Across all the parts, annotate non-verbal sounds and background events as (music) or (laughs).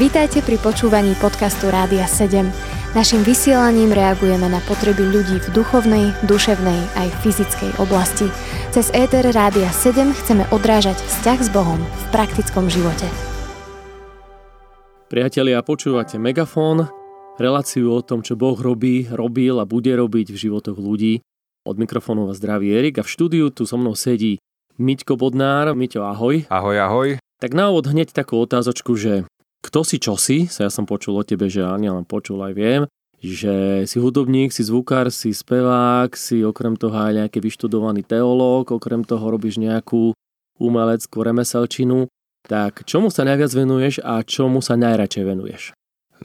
Vítajte pri počúvaní podcastu Rádia 7. Naším vysielaním reagujeme na potreby ľudí v duchovnej, duševnej aj fyzickej oblasti. Cez ETR Rádia 7 chceme odrážať vzťah s Bohom v praktickom živote. Priatelia, počúvate Megafón, reláciu o tom, čo Boh robí, robil a bude robiť v životoch ľudí. Od mikrofónu vás zdraví Erik a v štúdiu tu so mnou sedí Miťko Bodnár. Miťo, ahoj. Ahoj, ahoj. Tak na úvod hneď takú otázočku, že kto si čo si, sa ja som počul o tebe, že ani len počul aj viem, že si hudobník, si zvukár, si spevák, si okrem toho aj nejaký vyštudovaný teológ, okrem toho robíš nejakú umeleckú remeselčinu. Tak čomu sa najviac venuješ a čomu sa najradšej venuješ?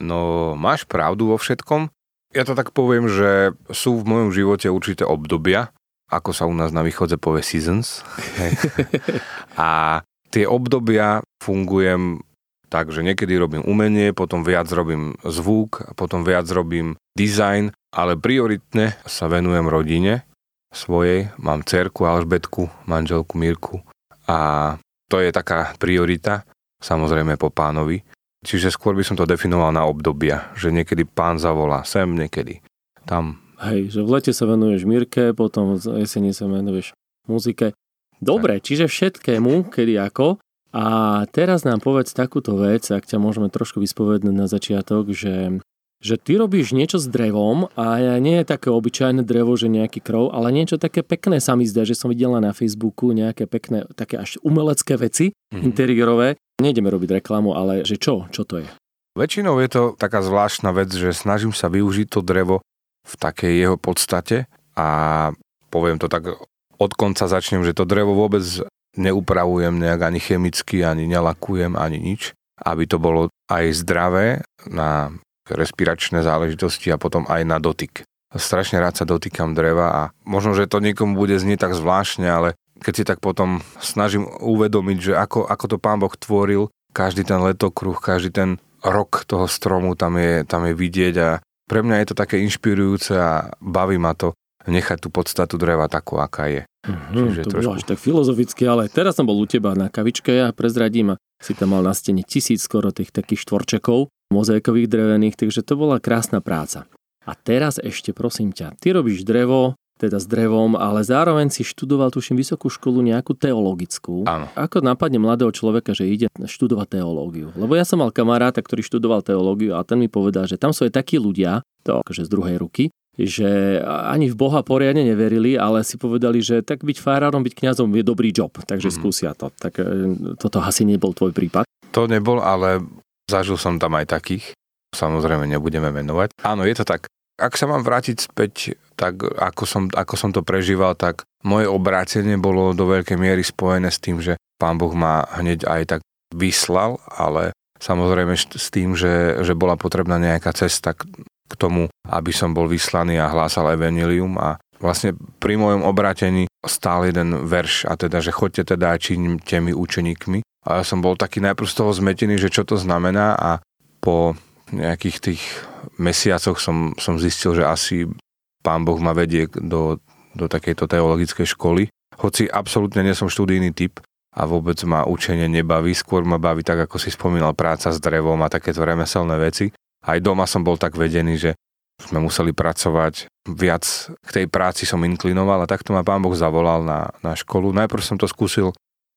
No, máš pravdu vo všetkom. Ja to tak poviem, že sú v mojom živote určité obdobia, ako sa u nás na východze povie seasons. (laughs) a tie obdobia fungujem tak, že niekedy robím umenie, potom viac robím zvuk, potom viac robím design, ale prioritne sa venujem rodine svojej. Mám cerku Alžbetku, manželku Mirku a to je taká priorita, samozrejme po pánovi. Čiže skôr by som to definoval na obdobia, že niekedy pán zavolá sem, niekedy tam. Hej, že v lete sa venuješ Mirke, potom v jeseni sa venuješ muzike. Dobre, čiže všetkému, kedy ako. A teraz nám povedz takúto vec, ak ťa môžeme trošku vyspovedať na začiatok, že, že ty robíš niečo s drevom a nie je také obyčajné drevo, že nejaký krov, ale niečo také pekné sa mi zdá, že som videla na Facebooku nejaké pekné, také až umelecké veci mm-hmm. interiérové. Nejdeme robiť reklamu, ale že čo? Čo to je? Väčšinou je to taká zvláštna vec, že snažím sa využiť to drevo v takej jeho podstate a poviem to tak od konca začnem, že to drevo vôbec neupravujem nejak ani chemicky, ani nelakujem, ani nič, aby to bolo aj zdravé na respiračné záležitosti a potom aj na dotyk. Strašne rád sa dotýkam dreva a možno, že to niekomu bude znieť tak zvláštne, ale keď si tak potom snažím uvedomiť, že ako, ako to pán Boh tvoril, každý ten letokruh, každý ten rok toho stromu tam je, tam je vidieť a pre mňa je to také inšpirujúce a baví ma to nechať tú podstatu dreva takú, aká je. Mm-hmm, Čiže to trošku... až tak filozoficky, ale teraz som bol u teba na kavičke a prezradím a si tam mal na stene tisíc skoro tých takých štvorčekov, mozaikových drevených, takže to bola krásna práca. A teraz ešte prosím ťa, ty robíš drevo, teda s drevom, ale zároveň si študoval, tuším, vysokú školu nejakú teologickú. Áno. Ako napadne mladého človeka, že ide študovať teológiu? Lebo ja som mal kamaráta, ktorý študoval teológiu a ten mi povedal, že tam sú aj takí ľudia, to akože z druhej ruky, že ani v Boha poriadne neverili, ale si povedali, že tak byť farárom, byť kňazom je dobrý job, takže mm. skúsia to. Tak e, toto asi nebol tvoj prípad. To nebol, ale zažil som tam aj takých. Samozrejme nebudeme menovať. Áno, je to tak. Ak sa mám vrátiť späť, tak ako som, ako som to prežíval, tak moje obrátenie bolo do veľkej miery spojené s tým, že pán Boh ma hneď aj tak vyslal, ale samozrejme s tým, že, že bola potrebná nejaká cesta tomu, aby som bol vyslaný a hlásal evanilium a vlastne pri mojom obrátení stál jeden verš a teda, že chodte teda a činíte mi učeníkmi. A ja som bol taký najprv z toho zmetený, že čo to znamená a po nejakých tých mesiacoch som, som zistil, že asi pán Boh ma vedie do, do takejto teologickej školy. Hoci absolútne nie som študijný typ a vôbec ma učenie nebaví, skôr ma baví tak, ako si spomínal, práca s drevom a takéto remeselné veci. Aj doma som bol tak vedený, že sme museli pracovať, viac k tej práci som inklinoval a takto ma pán Boh zavolal na, na školu. Najprv som to skúsil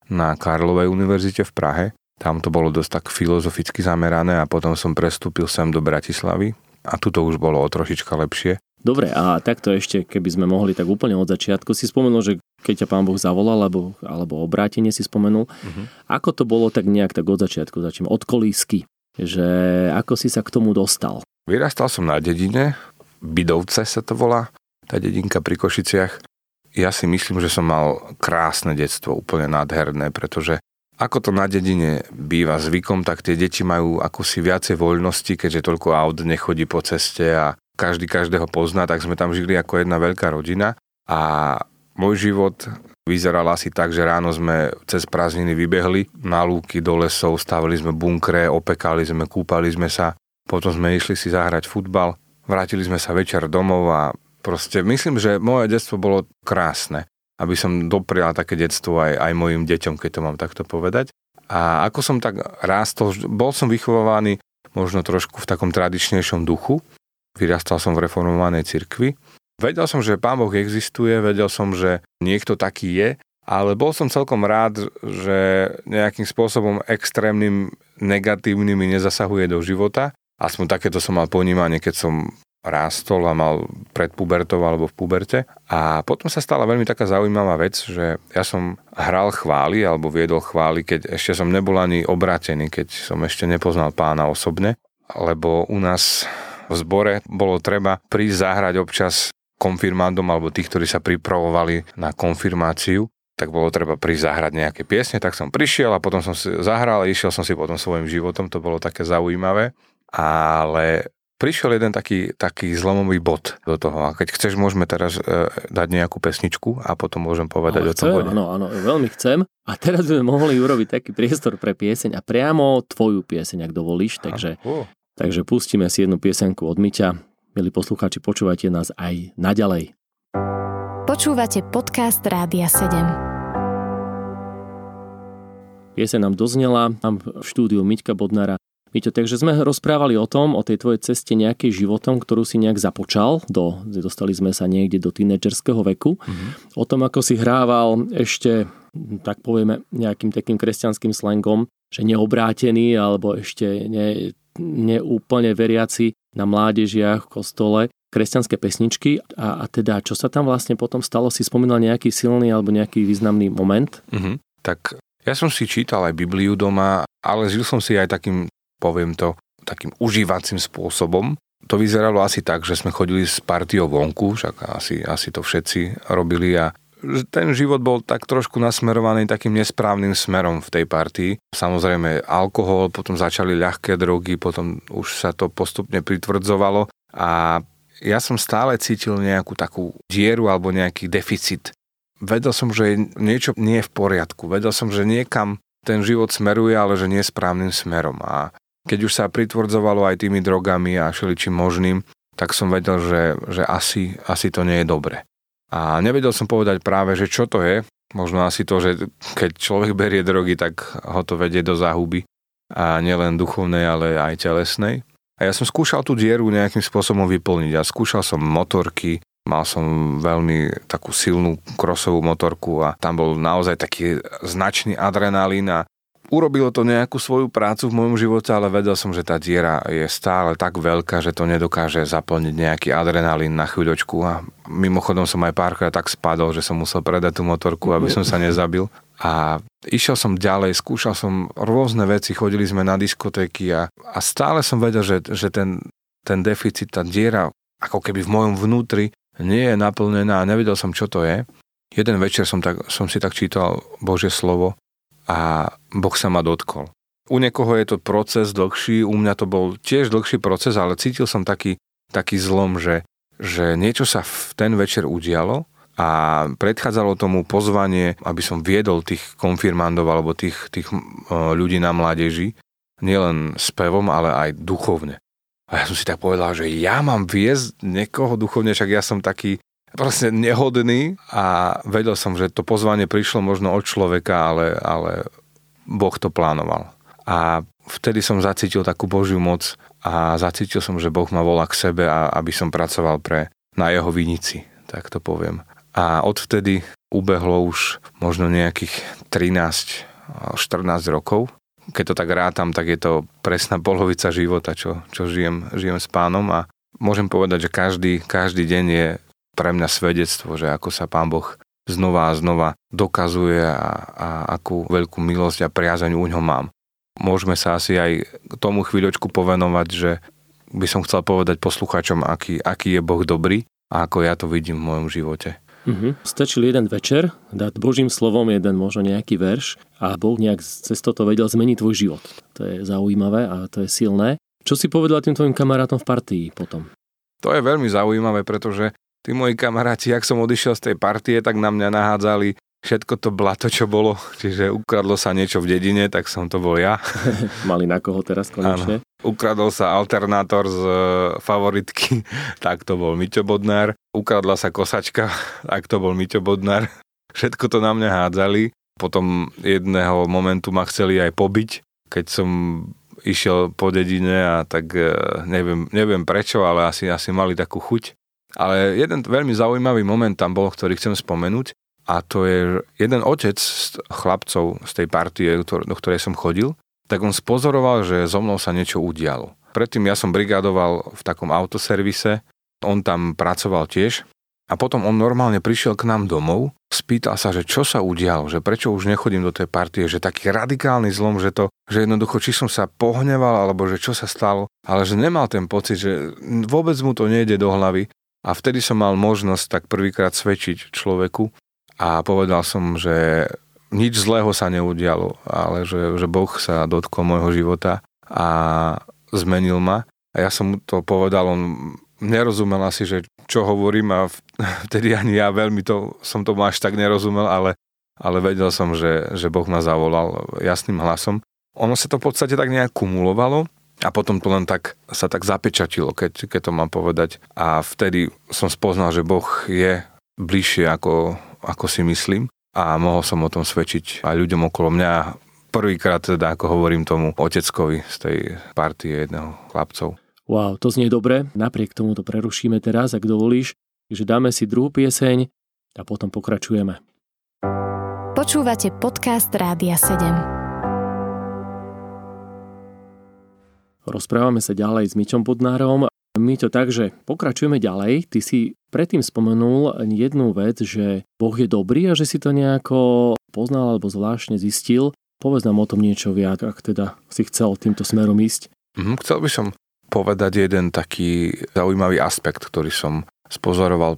na Karlovej univerzite v Prahe, tam to bolo dosť tak filozoficky zamerané a potom som prestúpil sem do Bratislavy a tu to už bolo o trošička lepšie. Dobre, a takto ešte, keby sme mohli tak úplne od začiatku, si spomenul, že keď ťa pán Boh zavolal, alebo, alebo obrátenie si spomenul, uh-huh. ako to bolo tak nejak tak od začiatku, začím od kolísky že ako si sa k tomu dostal? Vyrastal som na dedine, Bidovce sa to volá, tá dedinka pri Košiciach. Ja si myslím, že som mal krásne detstvo, úplne nádherné, pretože ako to na dedine býva zvykom, tak tie deti majú ako si viacej voľnosti, keďže toľko aut nechodí po ceste a každý každého pozná, tak sme tam žili ako jedna veľká rodina a môj život vyzeral asi tak, že ráno sme cez prázdniny vybehli na lúky do lesov, stavili sme bunkre, opekali sme, kúpali sme sa, potom sme išli si zahrať futbal, vrátili sme sa večer domov a proste myslím, že moje detstvo bolo krásne, aby som doprial také detstvo aj, aj mojim deťom, keď to mám takto povedať. A ako som tak rástol, bol som vychovávaný možno trošku v takom tradičnejšom duchu. Vyrastal som v reformovanej cirkvi. Vedel som, že Pán Boh existuje, vedel som, že niekto taký je, ale bol som celkom rád, že nejakým spôsobom extrémnym negatívnym mi nezasahuje do života. Aspoň takéto som mal ponímanie, keď som rástol a mal pred pubertou alebo v puberte. A potom sa stala veľmi taká zaujímavá vec, že ja som hral chvály alebo viedol chvály, keď ešte som nebol ani obrátený, keď som ešte nepoznal pána osobne, lebo u nás v zbore bolo treba prísť zahrať občas konfirmandom alebo tých, ktorí sa pripravovali na konfirmáciu tak bolo treba prísť zahrať nejaké piesne, tak som prišiel a potom som si zahral a išiel som si potom svojim životom, to bolo také zaujímavé, ale prišiel jeden taký, taký zlomový bod do toho. A keď chceš, môžeme teraz e, dať nejakú pesničku a potom môžem povedať ale o tom bode. Áno, áno, veľmi chcem. A teraz by sme mohli urobiť taký priestor pre pieseň a priamo tvoju pieseň, ak dovolíš. Takže, takže pustíme si jednu piesenku od Myťa. Milí poslucháči, počúvajte nás aj naďalej. Počúvate podcast Rádia 7. Pieseň nám doznela, tam v štúdiu Miťka Bodnara Víte, takže sme rozprávali o tom, o tej tvojej ceste nejakej životom, ktorú si nejak započal, do, dostali sme sa niekde do tínedžerského veku, mm-hmm. o tom, ako si hrával ešte, tak povieme, nejakým takým kresťanským slangom, že neobrátený alebo ešte ne, neúplne veriaci na mládežiach v kostole kresťanské pesničky a, a teda čo sa tam vlastne potom stalo, si spomínal nejaký silný alebo nejaký významný moment? Mm-hmm. Tak ja som si čítal aj Bibliu doma, ale žil som si aj takým poviem to, takým užívacím spôsobom. To vyzeralo asi tak, že sme chodili s partiou vonku, však asi, asi to všetci robili a ten život bol tak trošku nasmerovaný takým nesprávnym smerom v tej partii. Samozrejme alkohol, potom začali ľahké drogy, potom už sa to postupne pritvrdzovalo a ja som stále cítil nejakú takú dieru alebo nejaký deficit. Vedel som, že niečo nie je v poriadku. Vedel som, že niekam ten život smeruje, ale že nie správnym smerom. A keď už sa pritvrdzovalo aj tými drogami a všeličím možným, tak som vedel, že, že asi, asi to nie je dobre. A nevedel som povedať práve, že čo to je. Možno asi to, že keď človek berie drogy, tak ho to vedie do záhuby. A nielen duchovnej, ale aj telesnej. A ja som skúšal tú dieru nejakým spôsobom vyplniť. A skúšal som motorky, mal som veľmi takú silnú krosovú motorku a tam bol naozaj taký značný adrenalín a urobilo to nejakú svoju prácu v mojom živote, ale vedel som, že tá diera je stále tak veľká, že to nedokáže zaplniť nejaký adrenalín na chvíľočku a mimochodom som aj párkrát tak spadol, že som musel predať tú motorku, aby som sa nezabil. A išiel som ďalej, skúšal som rôzne veci, chodili sme na diskotéky a, a stále som vedel, že, že ten, ten deficit, tá diera ako keby v mojom vnútri nie je naplnená a nevedel som, čo to je. Jeden večer som, tak, som si tak čítal Božie slovo a Boh sa ma dotkol. U niekoho je to proces dlhší, u mňa to bol tiež dlhší proces, ale cítil som taký, taký zlom, že, že niečo sa v ten večer udialo a predchádzalo tomu pozvanie, aby som viedol tých konfirmandov alebo tých, tých ľudí na mládeži, nielen spevom, ale aj duchovne. A ja som si tak povedal, že ja mám viesť niekoho duchovne, však ja som taký proste nehodný a vedel som, že to pozvanie prišlo možno od človeka, ale, ale Boh to plánoval. A vtedy som zacítil takú Božiu moc a zacítil som, že Boh ma volá k sebe a aby som pracoval pre, na jeho vinici, tak to poviem. A odvtedy ubehlo už možno nejakých 13-14 rokov. Keď to tak rátam, tak je to presná polovica života, čo, čo žijem, žijem s pánom a môžem povedať, že každý, každý deň je pre mňa svedectvo, že ako sa Pán Boh znova a znova dokazuje a, a akú veľkú milosť a priazeň u ňom mám. Môžeme sa asi aj tomu chvíľočku povenovať, že by som chcel povedať poslucháčom, aký, aký je Boh dobrý a ako ja to vidím v mojom živote. Mm-hmm. Stačil jeden večer, dať Božím slovom jeden možno nejaký verš a Boh nejak cez toto vedel zmeniť tvoj život. To je zaujímavé a to je silné. Čo si povedal tým tvojim kamarátom v partii potom? To je veľmi zaujímavé, pretože tí moji kamaráti, ak som odišiel z tej partie, tak na mňa nahádzali všetko to blato, čo bolo, čiže ukradlo sa niečo v dedine, tak som to bol ja. (laughs) Mali na koho teraz konečne? Áno. Ukradol sa alternátor z e, favoritky, (laughs) tak to bol Miťo Bodnár. Ukradla sa kosačka, (laughs) tak to bol Miťo Bodnár. Všetko to na mňa hádzali. Potom jedného momentu ma chceli aj pobiť, keď som išiel po dedine a tak e, neviem, neviem prečo, ale asi, asi mali takú chuť. Ale jeden veľmi zaujímavý moment tam bol, ktorý chcem spomenúť a to je jeden otec z chlapcov z tej partie, do ktorej som chodil, tak on spozoroval, že so mnou sa niečo udialo. Predtým ja som brigádoval v takom autoservise, on tam pracoval tiež a potom on normálne prišiel k nám domov, spýtal sa, že čo sa udialo, že prečo už nechodím do tej partie, že taký radikálny zlom, že to, že jednoducho či som sa pohneval, alebo že čo sa stalo, ale že nemal ten pocit, že vôbec mu to nejde do hlavy. A vtedy som mal možnosť tak prvýkrát svedčiť človeku a povedal som, že nič zlého sa neudialo, ale že, že Boh sa dotkol môjho života a zmenil ma. A ja som mu to povedal, on nerozumel asi, že čo hovorím a (laughs) vtedy ani ja veľmi to, som tomu až tak nerozumel, ale, ale vedel som, že, že Boh ma zavolal jasným hlasom. Ono sa to v podstate tak nejak kumulovalo a potom to len tak sa tak zapečatilo, keď, keď to mám povedať. A vtedy som spoznal, že Boh je bližšie ako, ako si myslím a mohol som o tom svedčiť aj ľuďom okolo mňa. Prvýkrát teda, ako hovorím tomu oteckovi z tej partie jedného chlapcov. Wow, to znie dobre. Napriek tomu to prerušíme teraz, ak dovolíš. Takže dáme si druhú pieseň a potom pokračujeme. Počúvate podcast Rádia 7. Rozprávame sa ďalej s Mičom Podnárom. My to tak, že pokračujeme ďalej. Ty si predtým spomenul jednu vec, že Boh je dobrý a že si to nejako poznal alebo zvláštne zistil. Povedz nám o tom niečo viac, ak teda si chcel týmto smerom ísť. Mm, chcel by som povedať jeden taký zaujímavý aspekt, ktorý som spozoroval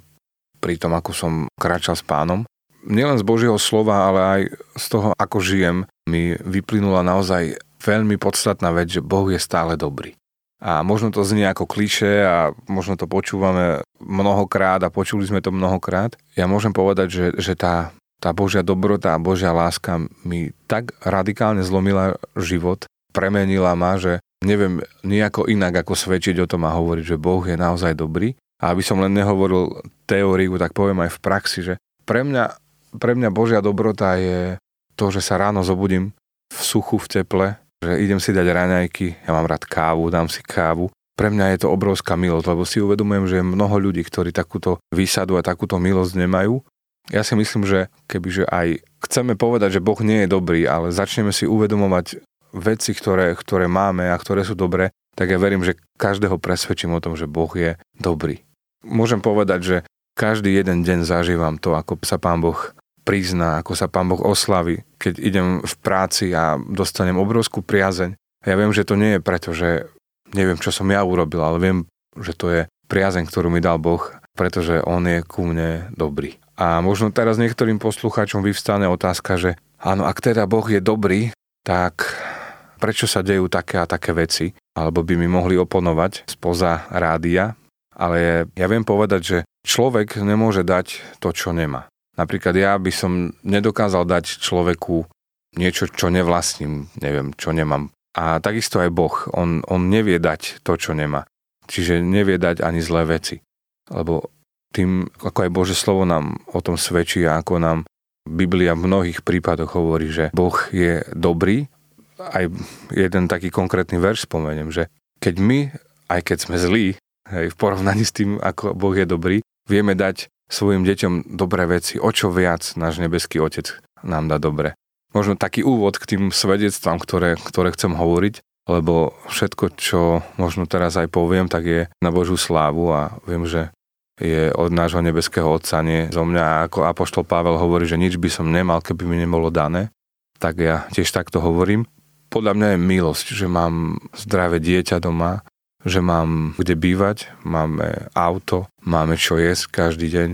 pri tom, ako som kráčal s pánom. Nielen z Božieho slova, ale aj z toho, ako žijem, mi vyplynula naozaj veľmi podstatná vec, že Boh je stále dobrý. A možno to znie ako kliše a možno to počúvame mnohokrát a počuli sme to mnohokrát. Ja môžem povedať, že, že tá, tá Božia dobrota a Božia láska mi tak radikálne zlomila život, premenila ma, že neviem nejako inak ako svedčiť o tom a hovoriť, že Boh je naozaj dobrý. A aby som len nehovoril teóriu, tak poviem aj v praxi, že pre mňa, pre mňa Božia dobrota je to, že sa ráno zobudím v suchu, v teple, že idem si dať raňajky, ja mám rád kávu, dám si kávu. Pre mňa je to obrovská milosť, lebo si uvedomujem, že je mnoho ľudí, ktorí takúto výsadu a takúto milosť nemajú. Ja si myslím, že kebyže aj chceme povedať, že Boh nie je dobrý, ale začneme si uvedomovať veci, ktoré, ktoré máme a ktoré sú dobré, tak ja verím, že každého presvedčím o tom, že Boh je dobrý. Môžem povedať, že každý jeden deň zažívam to, ako sa Pán Boh prizná, ako sa Pán Boh oslaví, keď idem v práci a dostanem obrovskú priazeň. Ja viem, že to nie je preto, že neviem, čo som ja urobil, ale viem, že to je priazeň, ktorú mi dal Boh, pretože On je ku mne dobrý. A možno teraz niektorým poslucháčom vyvstane otázka, že áno, ak teda Boh je dobrý, tak prečo sa dejú také a také veci, alebo by mi mohli oponovať spoza rádia, ale ja viem povedať, že človek nemôže dať to, čo nemá. Napríklad ja by som nedokázal dať človeku niečo, čo nevlastním, neviem, čo nemám. A takisto aj Boh, on, on nevie dať to, čo nemá. Čiže nevie dať ani zlé veci. Lebo tým, ako aj Bože slovo nám o tom svedčí a ako nám Biblia v mnohých prípadoch hovorí, že Boh je dobrý aj jeden taký konkrétny verš spomeniem, že keď my, aj keď sme zlí, hej, v porovnaní s tým, ako Boh je dobrý, vieme dať svojim deťom dobré veci, o čo viac náš nebeský Otec nám dá dobre. Možno taký úvod k tým svedectvám, ktoré, ktoré chcem hovoriť, lebo všetko, čo možno teraz aj poviem, tak je na Božú slávu a viem, že je od nášho nebeského Otca, nie zo mňa. Ako Apoštol Pavel hovorí, že nič by som nemal, keby mi nebolo dané, tak ja tiež takto hovorím podľa mňa je milosť, že mám zdravé dieťa doma, že mám kde bývať, máme auto, máme čo jesť každý deň.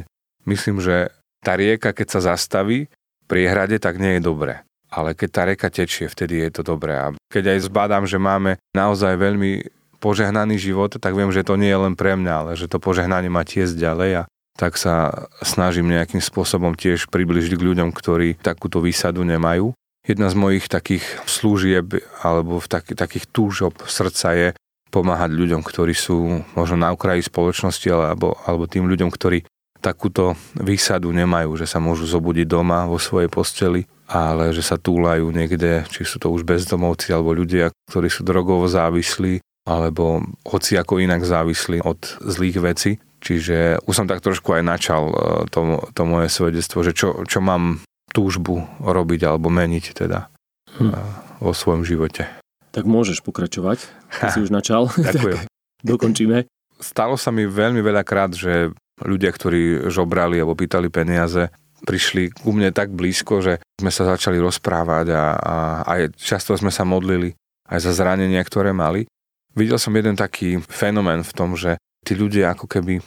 Myslím, že tá rieka, keď sa zastaví pri hrade, tak nie je dobré. Ale keď tá rieka tečie, vtedy je to dobré. A keď aj zbadám, že máme naozaj veľmi požehnaný život, tak viem, že to nie je len pre mňa, ale že to požehnanie má tiesť ďalej a tak sa snažím nejakým spôsobom tiež približiť k ľuďom, ktorí takúto výsadu nemajú jedna z mojich takých služieb alebo v tak, takých túžob srdca je pomáhať ľuďom, ktorí sú možno na okraji spoločnosti alebo, alebo tým ľuďom, ktorí takúto výsadu nemajú, že sa môžu zobudiť doma vo svojej posteli ale že sa túlajú niekde, či sú to už bezdomovci alebo ľudia, ktorí sú drogovo závislí, alebo hoci ako inak závislí od zlých vecí. Čiže už som tak trošku aj načal e, to, to moje svedectvo, že čo, čo mám túžbu robiť alebo meniť teda hm. E, vo svojom živote. Tak môžeš pokračovať, ty si (laughs) už načal. (laughs) Ďakujem. Dokončíme. Stalo sa mi veľmi veľakrát, že ľudia, ktorí žobrali alebo pýtali peniaze, prišli ku mne tak blízko, že sme sa začali rozprávať a, a aj často sme sa modlili aj za zranenia, ktoré mali. Videl som jeden taký fenomén v tom, že tí ľudia ako keby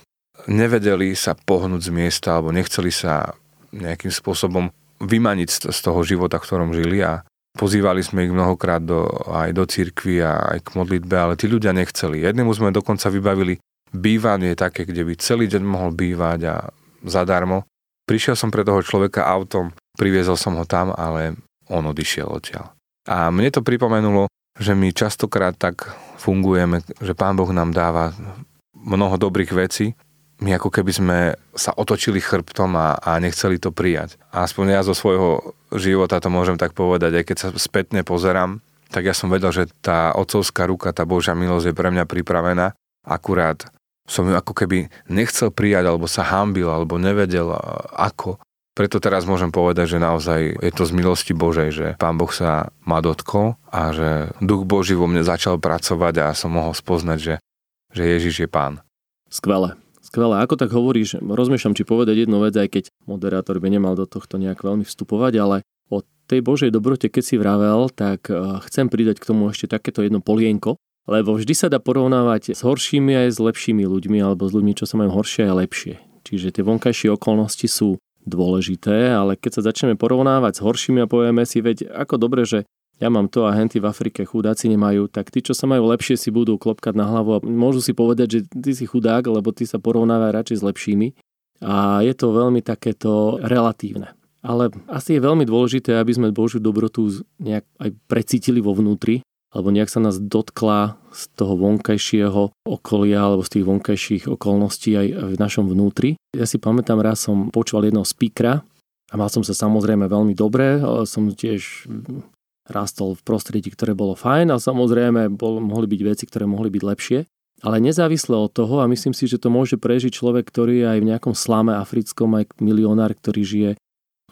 nevedeli sa pohnúť z miesta alebo nechceli sa nejakým spôsobom vymaniť z toho života, v ktorom žili a pozývali sme ich mnohokrát do, aj do cirkvi a aj k modlitbe, ale tí ľudia nechceli. Jednému sme dokonca vybavili bývanie také, kde by celý deň mohol bývať a zadarmo. Prišiel som pre toho človeka autom, priviezol som ho tam, ale on odišiel odtiaľ. A mne to pripomenulo, že my častokrát tak fungujeme, že Pán Boh nám dáva mnoho dobrých vecí, my ako keby sme sa otočili chrbtom a, a nechceli to prijať. A aspoň ja zo svojho života to môžem tak povedať, aj keď sa spätne pozerám, tak ja som vedel, že tá otcovská ruka, tá Božia milosť je pre mňa pripravená. Akurát som ju ako keby nechcel prijať, alebo sa hambil, alebo nevedel ako. Preto teraz môžem povedať, že naozaj je to z milosti Božej, že Pán Boh sa ma dotkol a že Duch Boží vo mne začal pracovať a som mohol spoznať, že, že Ježiš je Pán. Skvelé. Skvelé. Ako tak hovoríš, rozmýšľam, či povedať jednu vec, aj keď moderátor by nemal do tohto nejak veľmi vstupovať, ale o tej Božej dobrote, keď si vravel, tak eh, chcem pridať k tomu ešte takéto jedno polienko, lebo vždy sa dá porovnávať s horšími aj s lepšími ľuďmi alebo s ľuďmi, čo sa majú horšie a lepšie. Čiže tie vonkajšie okolnosti sú dôležité, ale keď sa začneme porovnávať s horšími a povieme si, veď ako dobre, že ja mám to a henty v Afrike chudáci nemajú, tak tí, čo sa majú lepšie, si budú klopkať na hlavu a môžu si povedať, že ty si chudák, lebo ty sa porovnáva radšej s lepšími. A je to veľmi takéto relatívne. Ale asi je veľmi dôležité, aby sme Božiu dobrotu nejak aj precítili vo vnútri, alebo nejak sa nás dotkla z toho vonkajšieho okolia alebo z tých vonkajších okolností aj v našom vnútri. Ja si pamätám, raz som počúval jedného speakera a mal som sa samozrejme veľmi dobre, ale som tiež rástol v prostredí, ktoré bolo fajn a samozrejme bol, mohli byť veci, ktoré mohli byť lepšie. Ale nezávisle od toho, a myslím si, že to môže prežiť človek, ktorý je aj v nejakom slame africkom, aj milionár, ktorý žije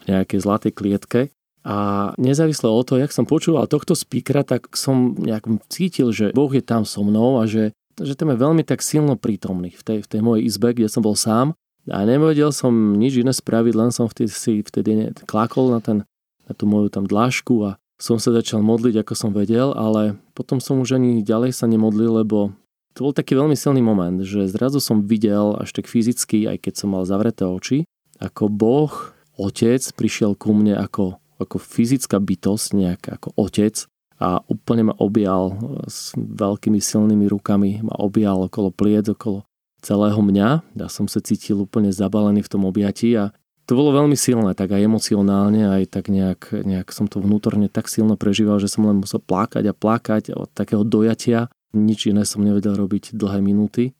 v nejakej zlatej klietke, a nezávisle od toho, jak som počúval tohto speakera, tak som nejak cítil, že Boh je tam so mnou a že, že tam je veľmi tak silno prítomný v tej, v tej mojej izbe, kde som bol sám. A nevedel som nič iné spraviť, len som vtedy si vtedy klakol na, ten, na tú moju tam dlášku a som sa začal modliť, ako som vedel, ale potom som už ani ďalej sa nemodlil, lebo to bol taký veľmi silný moment, že zrazu som videl až tak fyzicky, aj keď som mal zavreté oči, ako Boh, Otec, prišiel ku mne ako ako fyzická bytosť, nejak ako otec a úplne ma objal s veľkými silnými rukami, ma objal okolo pliec, okolo celého mňa. Ja som sa cítil úplne zabalený v tom objatí a to bolo veľmi silné, tak aj emocionálne, aj tak nejak, nejak som to vnútorne tak silno prežíval, že som len musel plakať a plakať od takého dojatia. Nič iné som nevedel robiť dlhé minúty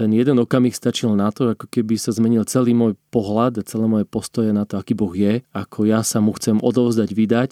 ten jeden okamih stačil na to, ako keby sa zmenil celý môj pohľad, celé moje postoje na to, aký Boh je, ako ja sa mu chcem odovzdať, vydať.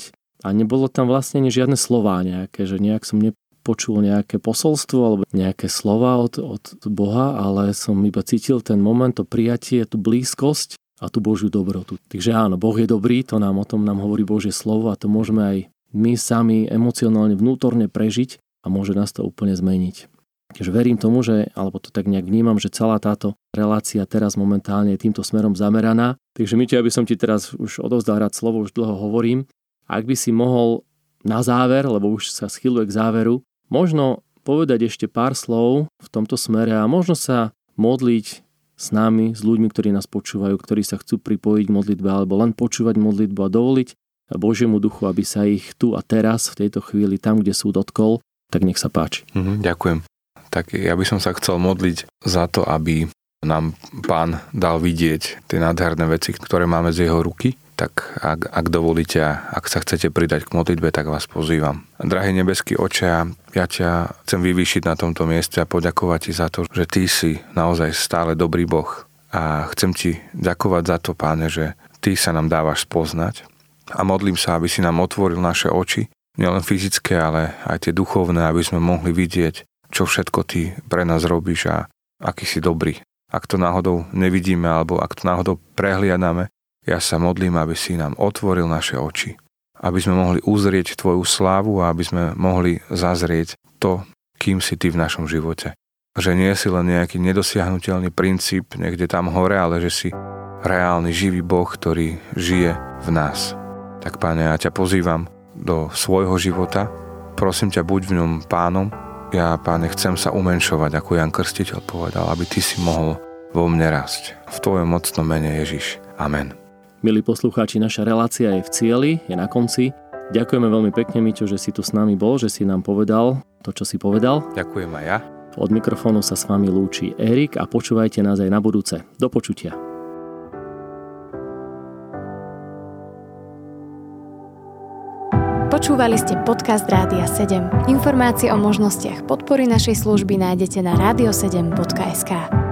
A nebolo tam vlastne ani žiadne slová nejaké, že nejak som nepočul nejaké posolstvo alebo nejaké slova od, od Boha, ale som iba cítil ten moment, to prijatie, tú blízkosť a tú Božiu dobrotu. Takže áno, Boh je dobrý, to nám o tom nám hovorí Božie slovo a to môžeme aj my sami emocionálne, vnútorne prežiť a môže nás to úplne zmeniť. Takže verím tomu, že, alebo to tak nejak vnímam, že celá táto relácia teraz momentálne je týmto smerom zameraná. Takže my aby som ti teraz už odovzdal rád slovo, už dlho hovorím. Ak by si mohol na záver, lebo už sa schyluje k záveru, možno povedať ešte pár slov v tomto smere a možno sa modliť s nami, s ľuďmi, ktorí nás počúvajú, ktorí sa chcú pripojiť k modlitbe alebo len počúvať modlitbu a dovoliť Božiemu duchu, aby sa ich tu a teraz, v tejto chvíli, tam, kde sú dotkol, tak nech sa páči. Mm, ďakujem tak ja by som sa chcel modliť za to, aby nám pán dal vidieť tie nádherné veci, ktoré máme z jeho ruky, tak ak, ak dovolíte ak sa chcete pridať k modlitbe, tak vás pozývam. Drahý nebeský oče, ja ťa chcem vyvýšiť na tomto mieste a poďakovať ti za to, že ty si naozaj stále dobrý Boh. A chcem ti ďakovať za to, páne, že ty sa nám dávaš spoznať. a modlím sa, aby si nám otvoril naše oči, nielen fyzické, ale aj tie duchovné, aby sme mohli vidieť, čo všetko ty pre nás robíš a aký si dobrý. Ak to náhodou nevidíme alebo ak to náhodou prehliadame, ja sa modlím, aby si nám otvoril naše oči, aby sme mohli uzrieť Tvoju slávu a aby sme mohli zazrieť to, kým si Ty v našom živote. Že nie si len nejaký nedosiahnutelný princíp niekde tam hore, ale že si reálny živý Boh, ktorý žije v nás. Tak páne, ja ťa pozývam do svojho života, prosím ťa, buď v ňom pánom. Ja, páne, chcem sa umenšovať, ako Jan Krstiteľ povedal, aby ty si mohol vo mne rásť. V tvojom mocnom mene Ježiš. Amen. Milí poslucháči, naša relácia je v cieli, je na konci. Ďakujeme veľmi pekne, Miťo, že si tu s nami bol, že si nám povedal to, čo si povedal. Ďakujem aj ja. Od mikrofónu sa s vami lúči Erik a počúvajte nás aj na budúce. Do počutia. Počúvali ste podcast Rádia 7. Informácie o možnostiach podpory našej služby nájdete na radio7.sk.